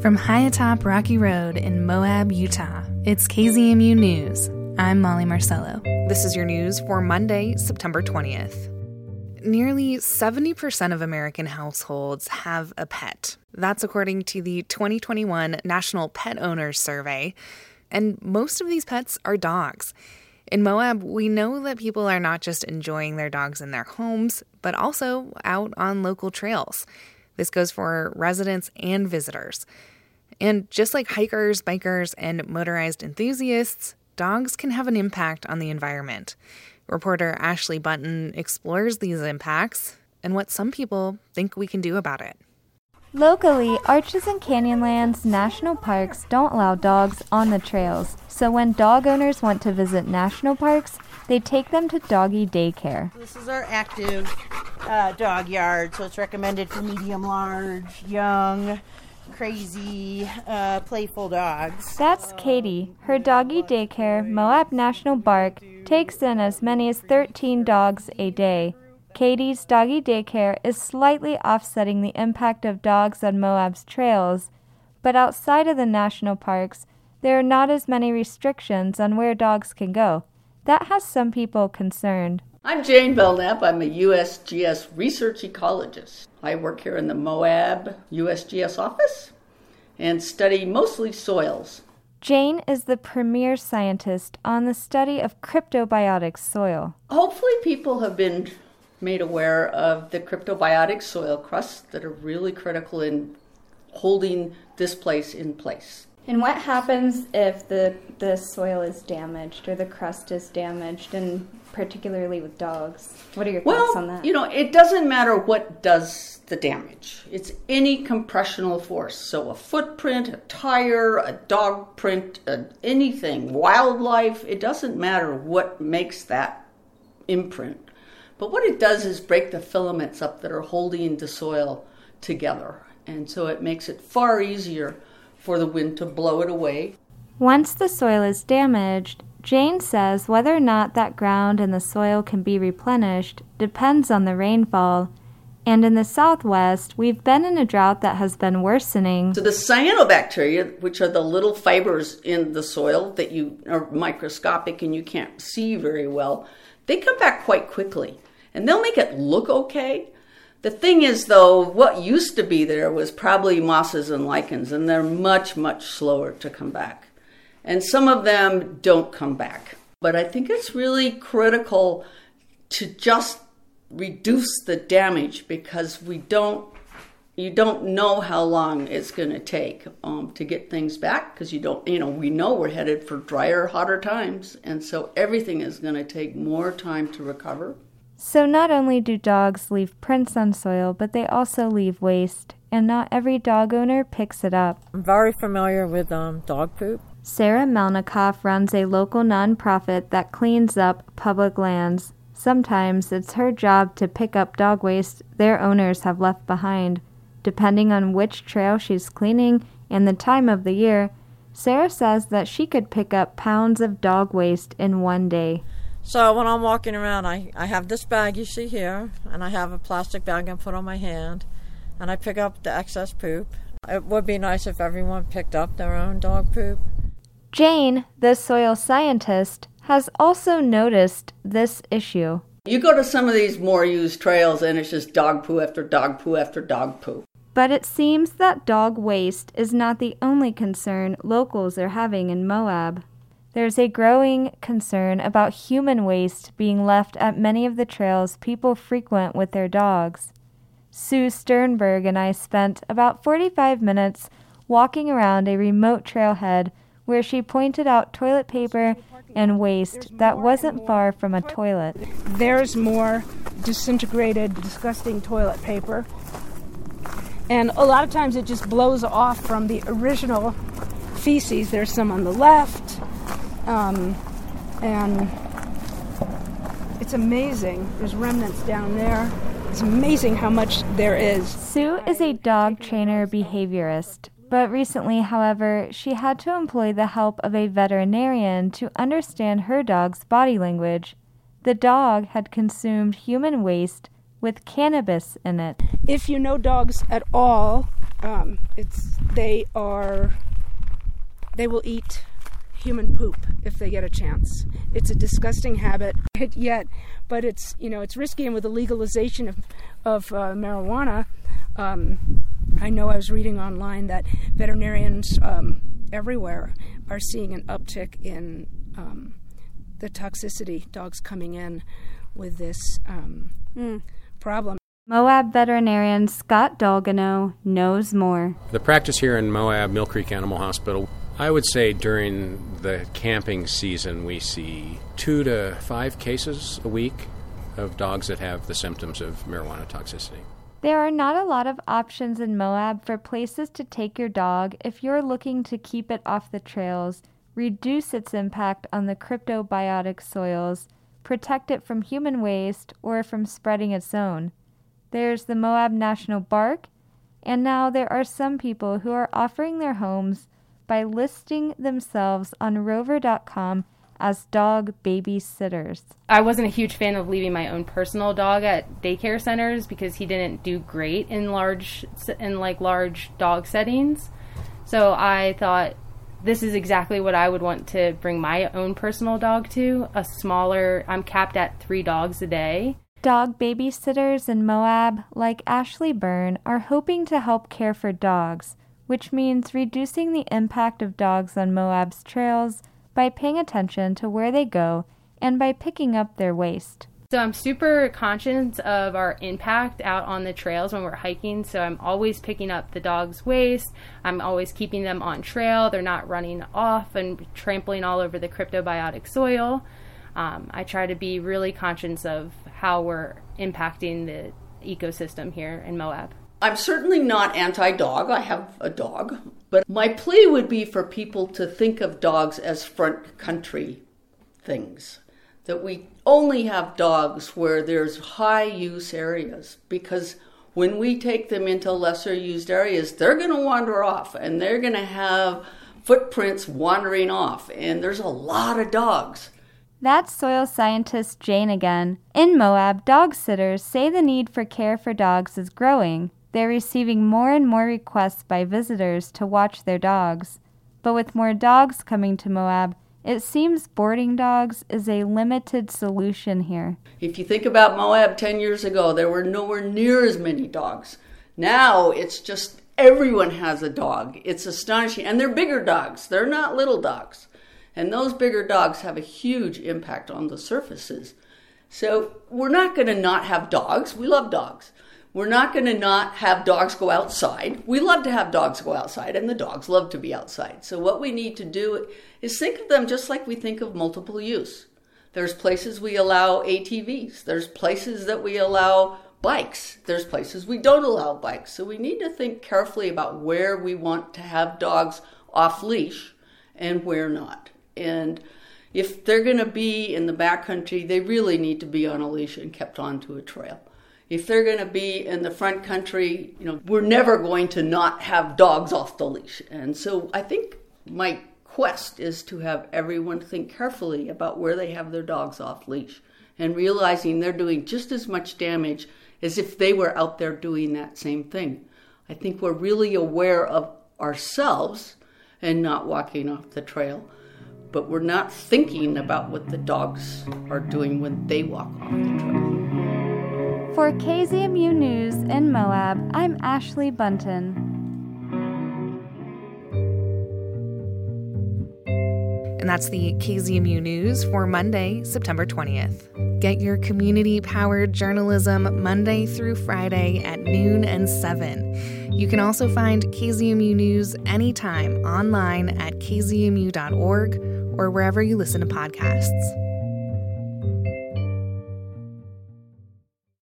From high atop Rocky Road in Moab, Utah, it's KZMU News. I'm Molly Marcello. This is your news for Monday, September 20th. Nearly 70% of American households have a pet. That's according to the 2021 National Pet Owners Survey. And most of these pets are dogs. In Moab, we know that people are not just enjoying their dogs in their homes, but also out on local trails. This goes for residents and visitors. And just like hikers, bikers, and motorized enthusiasts, dogs can have an impact on the environment. Reporter Ashley Bunton explores these impacts and what some people think we can do about it. Locally, Arches and Canyonlands national parks don't allow dogs on the trails, so when dog owners want to visit national parks, they take them to doggy daycare. This is our active uh, dog yard, so it's recommended for medium, large, young, crazy, uh, playful dogs. That's Katie. Her doggy daycare, Moab National Bark, takes in as many as 13 dogs a day. Katie's doggy daycare is slightly offsetting the impact of dogs on Moab's trails, but outside of the national parks, there are not as many restrictions on where dogs can go. That has some people concerned. I'm Jayne Belnap. I'm a USGS research ecologist. I work here in the Moab USGS office and study mostly soils. Jane is the premier scientist on the study of cryptobiotic soil. Hopefully, people have been made aware of the cryptobiotic soil crusts that are really critical in holding this place in place. And what happens if the, the soil is damaged or the crust is damaged, and particularly with dogs? What are your well, thoughts on that? You know, it doesn't matter what does the damage. It's any compressional force. So a footprint, a tire, a dog print, a, anything, wildlife, it doesn't matter what makes that imprint. But what it does is break the filaments up that are holding the soil together. And so it makes it far easier for the wind to blow it away. Once the soil is damaged, Jayne says whether or not that ground and the soil can be replenished depends on the rainfall. And in the southwest, we've been in a drought that has been worsening. So the cyanobacteria, which are the little fibers in the soil that you are microscopic and you can't see very well, they come back quite quickly and they'll make it look okay. The thing is, though, what used to be there was probably mosses and lichens, and they're much, much slower to come back. And some of them don't come back. But I think it's really critical to just reduce the damage because we don't you don't know how long it's going to take um, to get things back because you don't you know we know we're headed for drier hotter times and so everything is going to take more time to recover so, not only do dogs leave prints on soil, but they also leave waste, and not every dog owner picks it up. I'm very familiar with um, dog poop. Sarah Melnikoff runs a local nonprofit that cleans up public lands. Sometimes it's her job to pick up dog waste their owners have left behind. Depending on which trail she's cleaning and the time of the year, Sarah says that she could pick up pounds of dog waste in one day. So when I'm walking around, I, I have this bag you see here, and I have a plastic bag I put on my hand, and I pick up the excess poop. It would be nice if everyone picked up their own dog poop. Jayne, the soil scientist, has also noticed this issue. You go to some of these more used trails, and it's just dog poo after dog poo after dog poo. But it seems that dog waste is not the only concern locals are having in Moab. There's a growing concern about human waste being left at many of the trails people frequent with their dogs. Sue Sternberg and I spent about 45 minutes walking around a remote trailhead where she pointed out toilet paper and waste that wasn't far from a toilet. There's more disintegrated, disgusting toilet paper. And a lot of times it just blows off from the original feces. There's some on the left, um, and it's amazing. There's remnants down there. It's amazing how much there is. Sue is a dog trainer behaviorist, but recently, however, she had to employ the help of a veterinarian to understand her dog's body language. The dog had consumed human waste with cannabis in it. If you know dogs at all, Um, it's they are they will eat human poop if they get a chance. It's a disgusting habit yet, but it's you know it's risky. And with the legalization of of uh, marijuana, um, I know I was reading online that veterinarians um, everywhere are seeing an uptick in um, the toxicity dogs coming in with this mm. problem. Moab veterinarian Scott Dalgano knows more. The practice here in Moab Mill Creek Animal Hospital, I would say during the camping season, we see two to five cases a week of dogs that have the symptoms of marijuana toxicity. There are not a lot of options in Moab for places to take your dog if you're looking to keep it off the trails, reduce its impact on the cryptobiotic soils, protect it from human waste, or from spreading its own. There's the Moab National Bark, and now there are some people who are offering their homes by listing themselves on rover.com as dog babysitters. I wasn't a huge fan of leaving my own personal dog at daycare centers because he didn't do great in large in like large dog settings. So I thought this is exactly what I would want to bring my own personal dog to, a smaller I'm capped at 3 dogs a day. Dog babysitters in Moab, like Ashley Byrne, are hoping to help care for dogs, which means reducing the impact of dogs on Moab's trails by paying attention to where they go and by picking up their waste. So I'm super conscious of our impact out on the trails when we're hiking. So I'm always picking up the dog's waste. I'm always keeping them on trail. They're not running off and trampling all over the cryptobiotic soil. Um, I try to be really conscious of how we're impacting the ecosystem here in Moab. I'm certainly not anti dog. I have a dog. But my plea would be for people to think of dogs as front country things. That we only have dogs where there's high use areas because when we take them into lesser used areas, they're going to wander off and they're going to have footprints wandering off. And there's a lot of dogs. That's soil scientist Jayne again. In Moab, dog sitters say the need for care for dogs is growing. They're receiving more and more requests by visitors to watch their dogs. But with more dogs coming to Moab, it seems boarding dogs is a limited solution here. If you think about Moab 10 years ago, there were nowhere near as many dogs. Now it's just everyone has a dog. It's astonishing. And they're bigger dogs, they're not little dogs. And those bigger dogs have a huge impact on the surfaces. So we're not going to not have dogs. We love dogs. We're not going to not have dogs go outside. We love to have dogs go outside, and the dogs love to be outside. So, what we need to do is think of them just like we think of multiple use. There's places we allow ATVs, there's places that we allow bikes, there's places we don't allow bikes. So, we need to think carefully about where we want to have dogs off leash and where not. And if they're going to be in the backcountry, they really need to be on a leash and kept onto a trail. If they're going to be in the front country, you know, we're never going to not have dogs off the leash. And so I think my quest is to have everyone think carefully about where they have their dogs off leash and realizing they're doing just as much damage as if they were out there doing that same thing. I think we're really aware of ourselves and not walking off the trail but we're not thinking about what the dogs are doing when they walk off the trail. For KZMU News in Moab, I'm Ashley Bunton. And that's the KZMU News for Monday, September 20th. Get your community powered journalism Monday through Friday at noon and 7. You can also find KZMU News anytime online at kzmu.org or wherever you listen to podcasts.